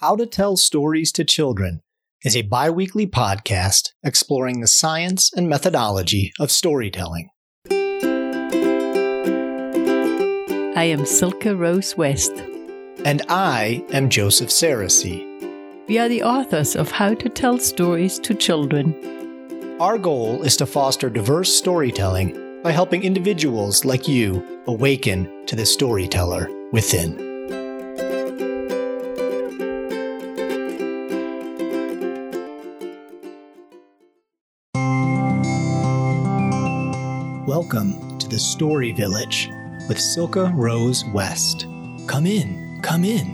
How to Tell Stories to Children is a bi weekly podcast exploring the science and methodology of storytelling. I am Silke Rose West. And I am Joseph Sarosy. We are the authors of How to Tell Stories to Children. Our goal is to foster diverse storytelling by helping individuals like you awaken to the storyteller within. Welcome to the Story Village with Silke Rose West. Come in, come in.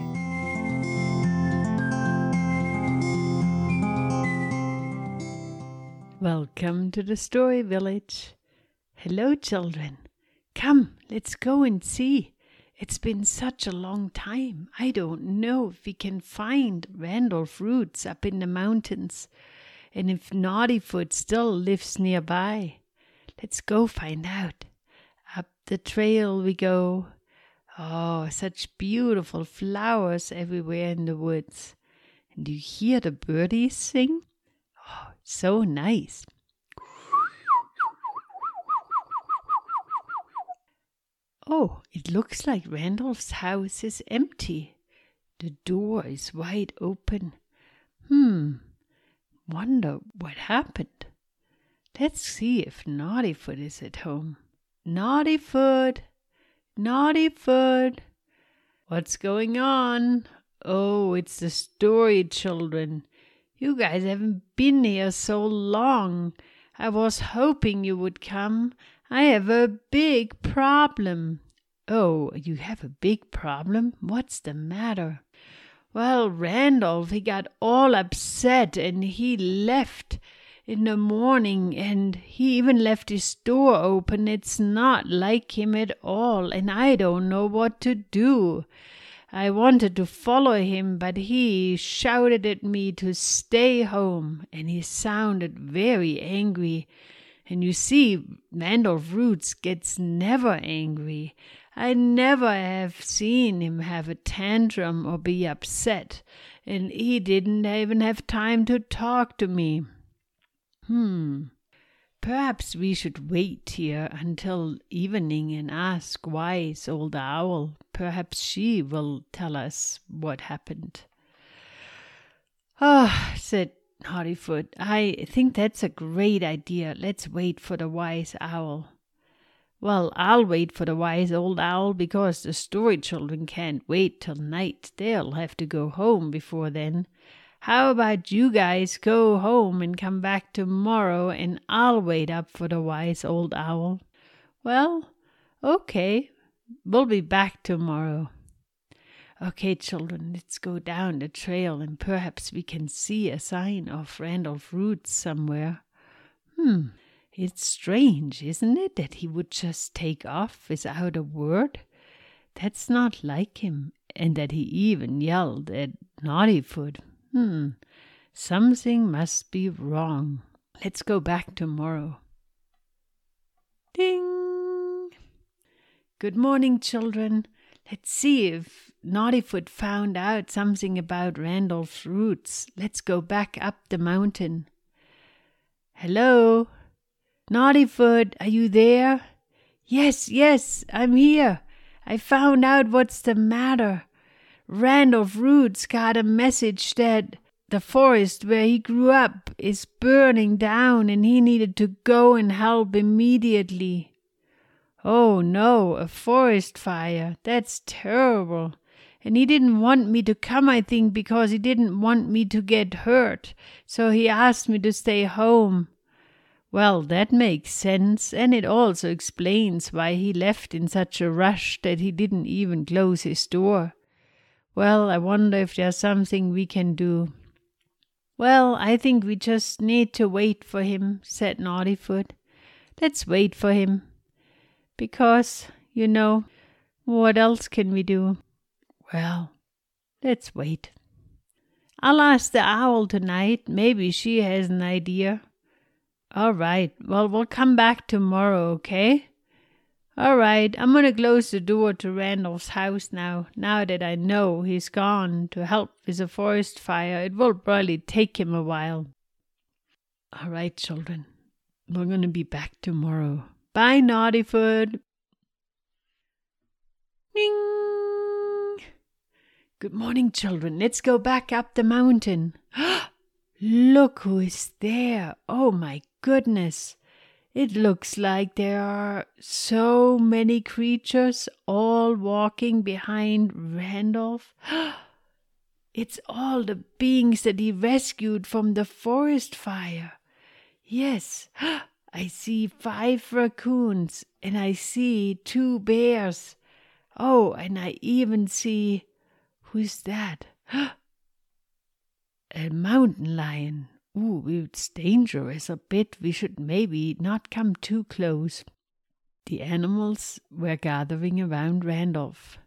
Welcome to the Story Village. Hello, children. Come, let's go and see. It's been such a long time. I don't know if we can find Randolph Roots up in the mountains and if Naughtyfoot still lives nearby. Let's go find out. Up the trail we go. Oh, such beautiful flowers everywhere in the woods. And do you hear the birdies sing? Oh, so nice. Oh, it looks like Randolph's house is empty. The door is wide open. Hmm, wonder what happened. Let's see if Naughtyfoot is at home. Naughtyfoot! Naughtyfoot! What's going on? Oh, it's the story children. You guys haven't been here so long. I was hoping you would come. I have a big problem. Oh, you have a big problem? What's the matter? Well, Randolph, he got all upset and he left in the morning and he even left his door open. It's not like him at all, and I don't know what to do. I wanted to follow him, but he shouted at me to stay home, and he sounded very angry. And you see, Randolph Roots gets never angry. I never have seen him have a tantrum or be upset, and he didn't even have time to talk to me. Hmm. Perhaps we should wait here until evening and ask wise old owl. Perhaps she will tell us what happened. Ah, said Naughtyfoot, I think that's a great idea. Let's wait for the wise owl. Well, I'll wait for the wise old owl because the story children can't wait till night. They'll have to go home before then. How about you guys go home and come back tomorrow and I'll wait up for the wise old owl? Well, okay, we'll be back tomorrow. Okay, children, let's go down the trail and perhaps we can see a sign of Randolph Roots somewhere. Hmm, it's strange, isn't it, that he would just take off without a word? That's not like him, and that he even yelled at Naughtyfoot. Hmm, something must be wrong. Let's go back tomorrow. Ding! Good morning, children. Let's see if Naughtyfoot found out something about Randolph's roots. Let's go back up the mountain. Hello? Naughtyfoot, are you there? Yes, yes, I'm here. I found out what's the matter. Randolph Roots got a message that the forest where he grew up is burning down and he needed to go and help immediately. Oh no, a forest fire. That's terrible. And he didn't want me to come, I think, because he didn't want me to get hurt. So he asked me to stay home. Well, that makes sense, and it also explains why he left in such a rush that he didn't even close his door. Well, I wonder if there's something we can do. Well, I think we just need to wait for him, said Naughtyfoot. Let's wait for him. Because, you know, what else can we do? Well, let's wait. I'll ask the owl tonight. Maybe she has an idea. All right. Well, we'll come back tomorrow, okay? All right, I'm gonna close the door to Randolph's house now. Now that I know he's gone to help with the forest fire, it will probably take him a while. All right, children, we're gonna be back tomorrow. Bye, Naughtyfoot. Ding! Good morning, children. Let's go back up the mountain. Look who is there. Oh, my goodness. It looks like there are so many creatures all walking behind Randolph. it's all the beings that he rescued from the forest fire. Yes, I see five raccoons and I see two bears. Oh, and I even see who's that? A mountain lion. Ooh, it's dangerous a bit. We should maybe not come too close. The animals were gathering around Randolph.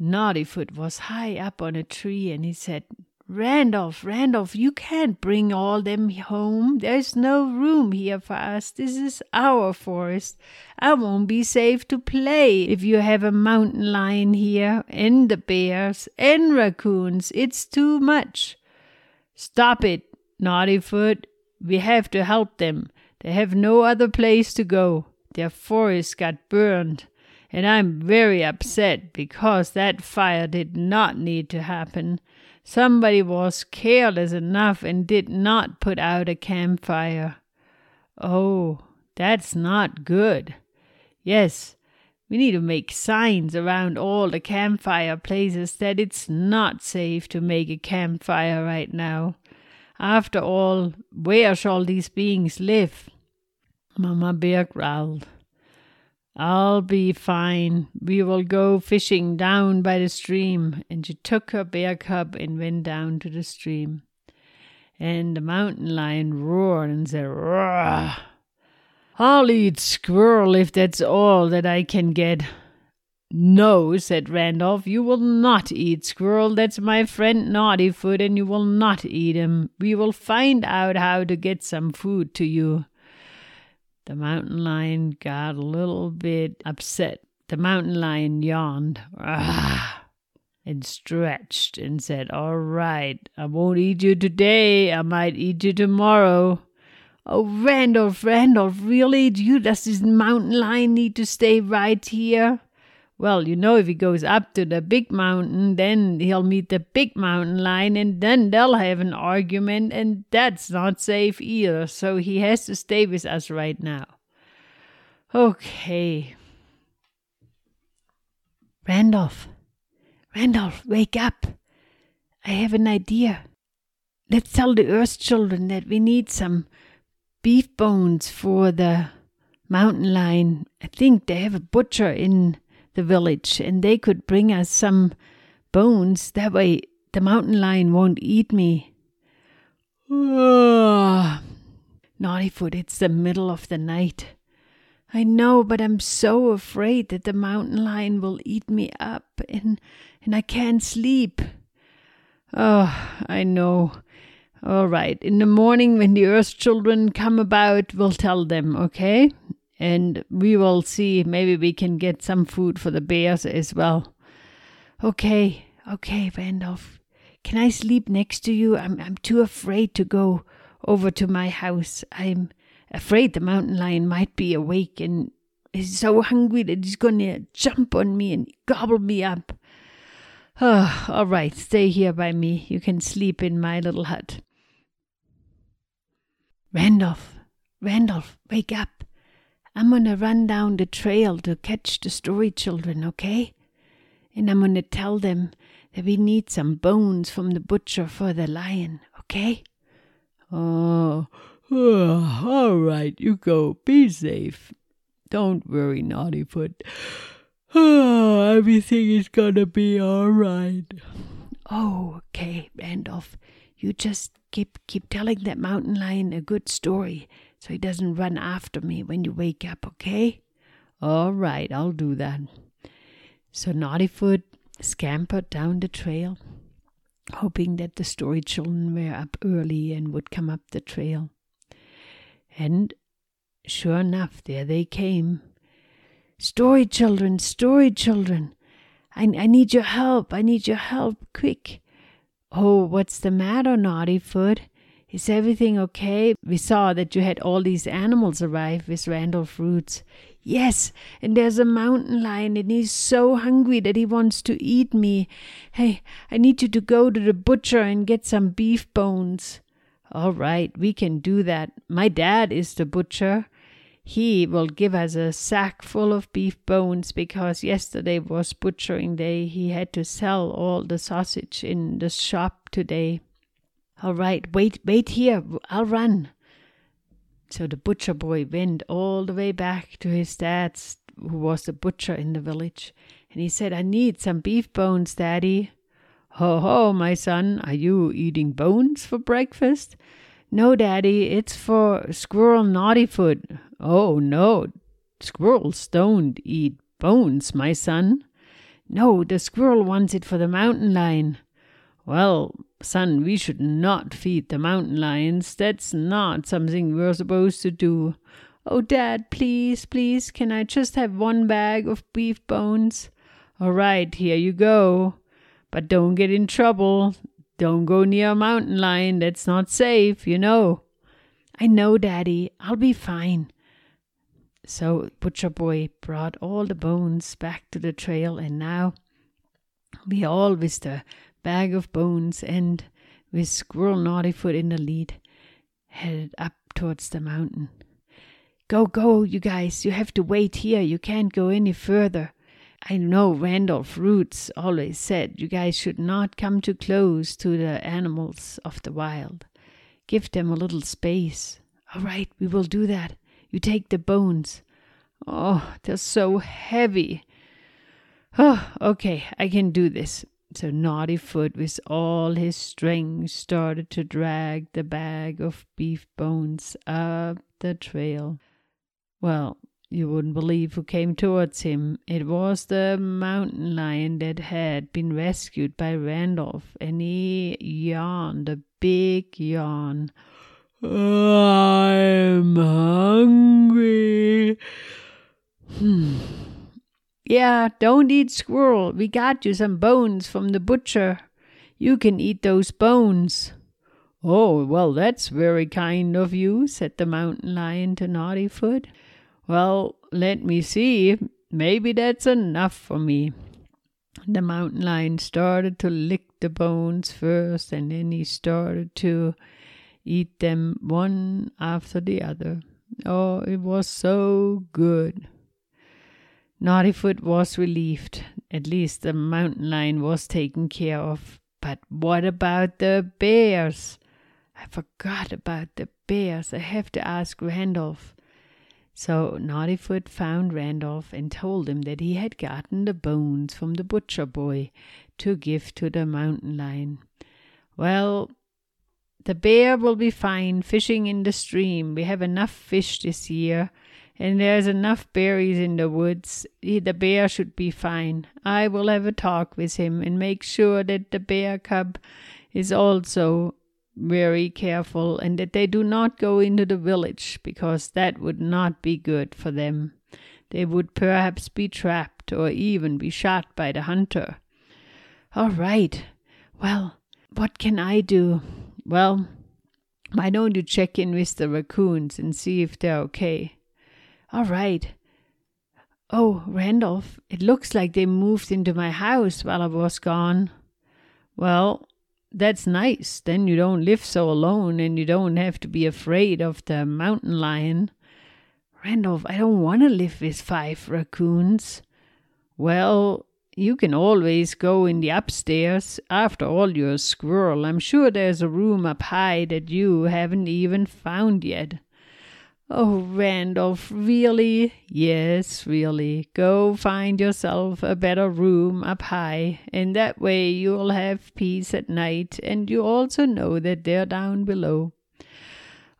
Naughtyfoot was high up on a tree and he said, Randolph, Randolph, you can't bring all them home. There's no room here for us. This is our forest. I won't be safe to play if you have a mountain lion here, and the bears, and raccoons. It's too much. Stop it, Naughtyfoot. We have to help them. They have no other place to go. Their forest got burned, and I'm very upset because that fire did not need to happen. Somebody was careless enough and did not put out a campfire. Oh, that's not good. Yes, we need to make signs around all the campfire places that it's not safe to make a campfire right now. After all, where shall these beings live? Mama Bear growled. I'll be fine. We will go fishing down by the stream. And she took her bear cub and went down to the stream. And the mountain lion roared and said, Roar! I'll eat squirrel if that's all that I can get. No, said Randolph, you will not eat squirrel. That's my friend Naughtyfoot, and you will not eat him. We will find out how to get some food to you. The mountain lion got a little bit upset. The mountain lion yawned ah, and stretched and said, All right, I won't eat you today. I might eat you tomorrow. Oh, Randolph, Randolph, really? Do you, does this mountain lion need to stay right here? Well, you know, if he goes up to the big mountain, then he'll meet the big mountain lion, and then they'll have an argument, and that's not safe either. So he has to stay with us right now. Okay. Randolph, Randolph, wake up. I have an idea. Let's tell the Earth children that we need some beef bones for the mountain lion. I think they have a butcher in the village and they could bring us some bones. That way the mountain lion won't eat me. Oh, Naughtyfoot, it's the middle of the night. I know, but I'm so afraid that the mountain lion will eat me up and and I can't sleep. Oh, I know. All right. In the morning when the earth children come about, we'll tell them, okay? And we will see maybe we can get some food for the bears as well. Okay, okay, Randolph. Can I sleep next to you? I'm I'm too afraid to go over to my house. I'm afraid the mountain lion might be awake and is so hungry that he's gonna jump on me and gobble me up. Oh, all right, stay here by me. You can sleep in my little hut. Randolph, Randolph, wake up. I'm to run down the trail to catch the story children, okay? And I'm to tell them that we need some bones from the butcher for the lion, okay? Oh, oh all right, you go. Be safe. Don't worry, Naughtyfoot. Oh, everything is gonna be all right. Oh, okay, Randolph. You just keep keep telling that mountain lion a good story so he doesn't run after me when you wake up, okay? All right, I'll do that. So Naughtyfoot scampered down the trail, hoping that the story children were up early and would come up the trail. And sure enough, there they came. Story children, story children. I, I need your help. I need your help. Quick. Oh, what's the matter, Naughty Foot? Is everything okay? We saw that you had all these animals arrive with Randolph Roots. Yes, and there's a mountain lion, and he's so hungry that he wants to eat me. Hey, I need you to go to the butcher and get some beef bones. All right, we can do that. My dad is the butcher. He will give us a sack full of beef bones because yesterday was butchering day. He had to sell all the sausage in the shop today. All right, wait, wait here. I'll run. So the butcher boy went all the way back to his dad's, who was the butcher in the village, and he said, I need some beef bones, Daddy. Ho, ho, my son, are you eating bones for breakfast? No, Daddy, it's for Squirrel Naughtyfoot. Oh, no, squirrels don't eat bones, my son. No, the squirrel wants it for the mountain lion. Well, son, we should not feed the mountain lions. That's not something we're supposed to do. Oh, Dad, please, please, can I just have one bag of beef bones? All right, here you go. But don't get in trouble. Don't go near a mountain lion. That's not safe, you know. I know, Daddy. I'll be fine. So Butcher Boy brought all the bones back to the trail, and now we all with the bag of bones, and with Squirrel Naughtyfoot in the lead, headed up towards the mountain. Go, go, you guys, you have to wait here. You can't go any further. I know Randolph Roots always said you guys should not come too close to the animals of the wild. Give them a little space. All right, we will do that. You take the bones. Oh, they're so heavy. Oh, okay, I can do this. So Naughty Foot, with all his strength, started to drag the bag of beef bones up the trail. Well, you wouldn't believe who came towards him. It was the mountain lion that had been rescued by Randolph, and he yawned a big yawn. I'm hungry. Hmm. Yeah, don't eat squirrel. We got you some bones from the butcher. You can eat those bones. Oh, well, that's very kind of you, said the mountain lion to Naughtyfoot. Well, let me see. Maybe that's enough for me. The mountain lion started to lick the bones first, and then he started to eat them one after the other. Oh, it was so good. Naughtyfoot was relieved. At least the mountain lion was taken care of. But what about the bears? I forgot about the bears. I have to ask Randolph. So Naughtyfoot found Randolph and told him that he had gotten the bones from the butcher boy to give to the mountain lion. Well, the bear will be fine fishing in the stream. We have enough fish this year and there's enough berries in the woods. Eh, the bear should be fine. I will have a talk with him and make sure that the bear cub is also very careful and that they do not go into the village because that would not be good for them. They would perhaps be trapped or even be shot by the hunter. All right. Well, what can I do? Well, why don't you check in with the raccoons and see if they're okay? All right. Oh, Randolph, it looks like they moved into my house while I was gone. Well, that's nice. Then you don't live so alone and you don't have to be afraid of the mountain lion. Randolph, I don't want to live with five raccoons. Well, you can always go in the upstairs. After all, you're a squirrel. I'm sure there's a room up high that you haven't even found yet. Oh, Randolph, really? Yes, really. Go find yourself a better room up high, and that way you'll have peace at night, and you also know that they're down below.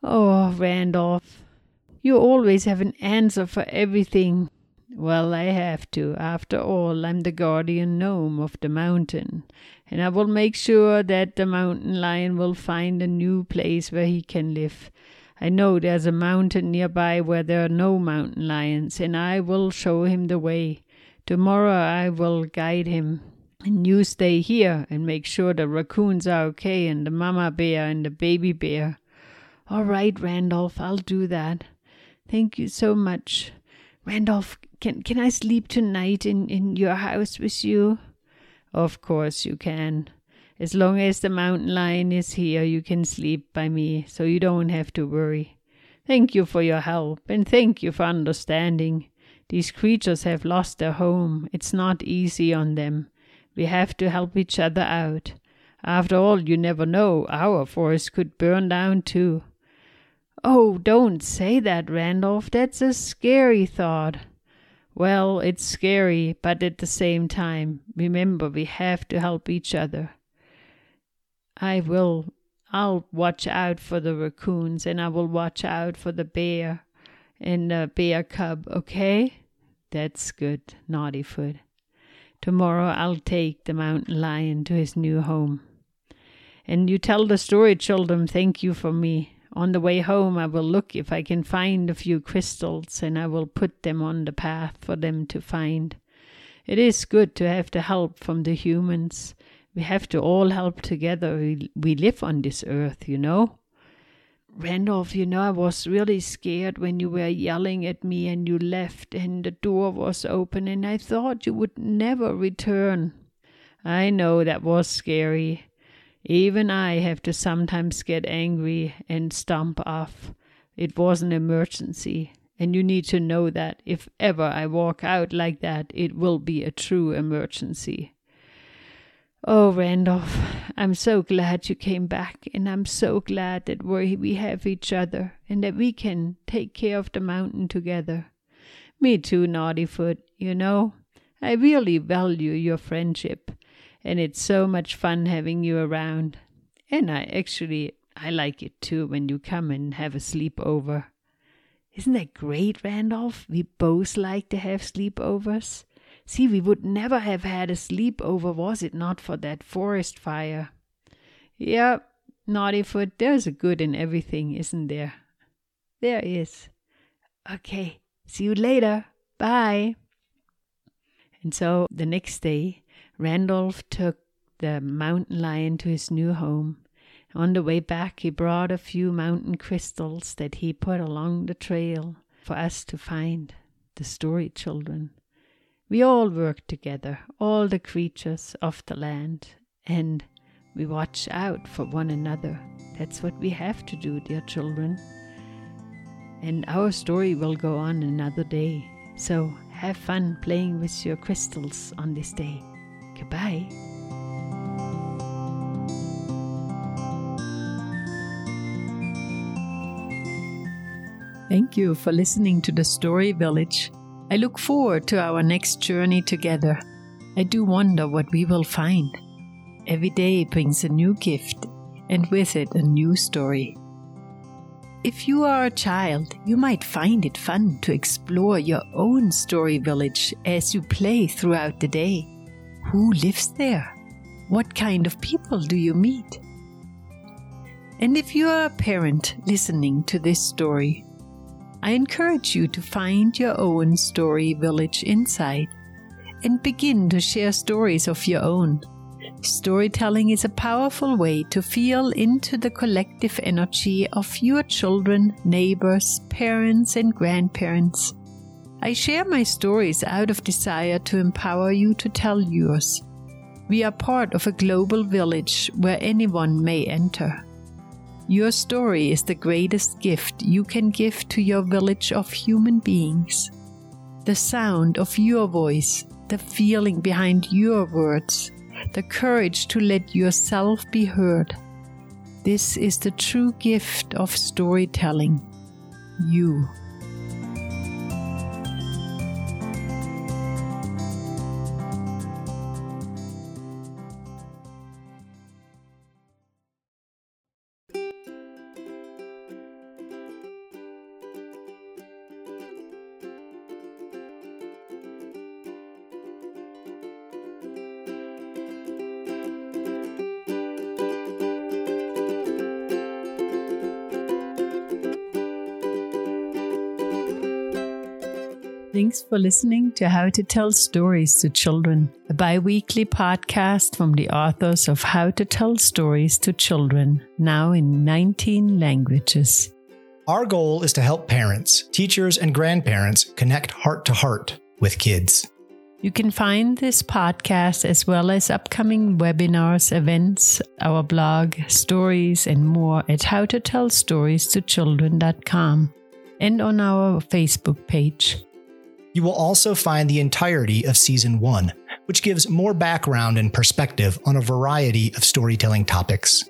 Oh, Randolph, you always have an answer for everything. Well, I have to. After all, I'm the guardian gnome of the mountain, and I will make sure that the mountain lion will find a new place where he can live. I know there's a mountain nearby where there are no mountain lions, and I will show him the way. Tomorrow I will guide him. And you stay here and make sure the raccoons are okay and the mama bear and the baby bear. All right, Randolph, I'll do that. Thank you so much. Randolph, can can I sleep tonight in, in your house with you? Of course you can. As long as the mountain lion is here, you can sleep by me, so you don't have to worry. Thank you for your help, and thank you for understanding. These creatures have lost their home. It's not easy on them. We have to help each other out. After all, you never know, our forest could burn down too. Oh, don't say that, Randolph. That's a scary thought. Well, it's scary, but at the same time, remember we have to help each other. I will. I'll watch out for the raccoons and I will watch out for the bear and the bear cub, okay? That's good, Naughtyfoot. Tomorrow I'll take the mountain lion to his new home. And you tell the story children thank you for me. On the way home, I will look if I can find a few crystals and I will put them on the path for them to find. It is good to have the help from the humans. We have to all help together. We, we live on this earth, you know. Randolph, you know, I was really scared when you were yelling at me and you left and the door was open and I thought you would never return. I know that was scary. Even I have to sometimes get angry and stomp off. It was an emergency, and you need to know that if ever I walk out like that, it will be a true emergency. Oh, Randolph, I'm so glad you came back, and I'm so glad that we have each other and that we can take care of the mountain together. Me too, Naughtyfoot, you know. I really value your friendship and it's so much fun having you around. And I actually I like it too when you come and have a sleepover. Isn't that great, Randolph? We both like to have sleepovers. See, we would never have had a sleepover was it not for that forest fire. Yep, Naughtyfoot, there's a good in everything, isn't there? There is. Okay, see you later. Bye. And so the next day, Randolph took the mountain lion to his new home. On the way back, he brought a few mountain crystals that he put along the trail for us to find, the story children. We all work together, all the creatures of the land, and we watch out for one another. That's what we have to do, dear children. And our story will go on another day. So have fun playing with your crystals on this day. Goodbye. Thank you for listening to the Story Village. I look forward to our next journey together. I do wonder what we will find. Every day brings a new gift, and with it a new story. If you are a child, you might find it fun to explore your own story village as you play throughout the day. Who lives there? What kind of people do you meet? And if you are a parent listening to this story, I encourage you to find your own story village inside and begin to share stories of your own. Storytelling is a powerful way to feel into the collective energy of your children, neighbors, parents, and grandparents. I share my stories out of desire to empower you to tell yours. We are part of a global village where anyone may enter. Your story is the greatest gift you can give to your village of human beings. The sound of your voice, the feeling behind your words, the courage to let yourself be heard. This is the true gift of storytelling. You. Thanks for listening to How to Tell Stories to Children, a bi weekly podcast from the authors of How to Tell Stories to Children, now in 19 languages. Our goal is to help parents, teachers, and grandparents connect heart to heart with kids. You can find this podcast as well as upcoming webinars, events, our blog, stories, and more at howtotellstoriestochildren.com and on our Facebook page. You will also find the entirety of Season 1, which gives more background and perspective on a variety of storytelling topics.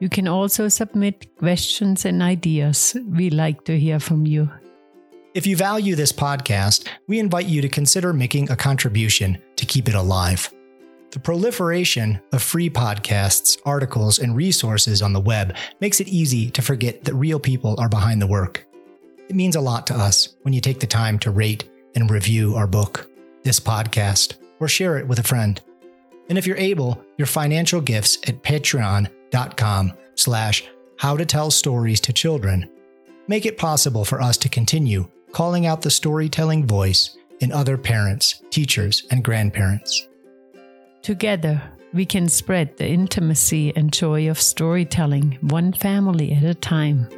You can also submit questions and ideas. We like to hear from you. If you value this podcast, we invite you to consider making a contribution to keep it alive. The proliferation of free podcasts, articles, and resources on the web makes it easy to forget that real people are behind the work. It means a lot to us when you take the time to rate and review our book, this podcast, or share it with a friend. And if you're able, your financial gifts at patreon.com slash how to tell stories to children make it possible for us to continue calling out the storytelling voice in other parents, teachers, and grandparents. Together, we can spread the intimacy and joy of storytelling one family at a time.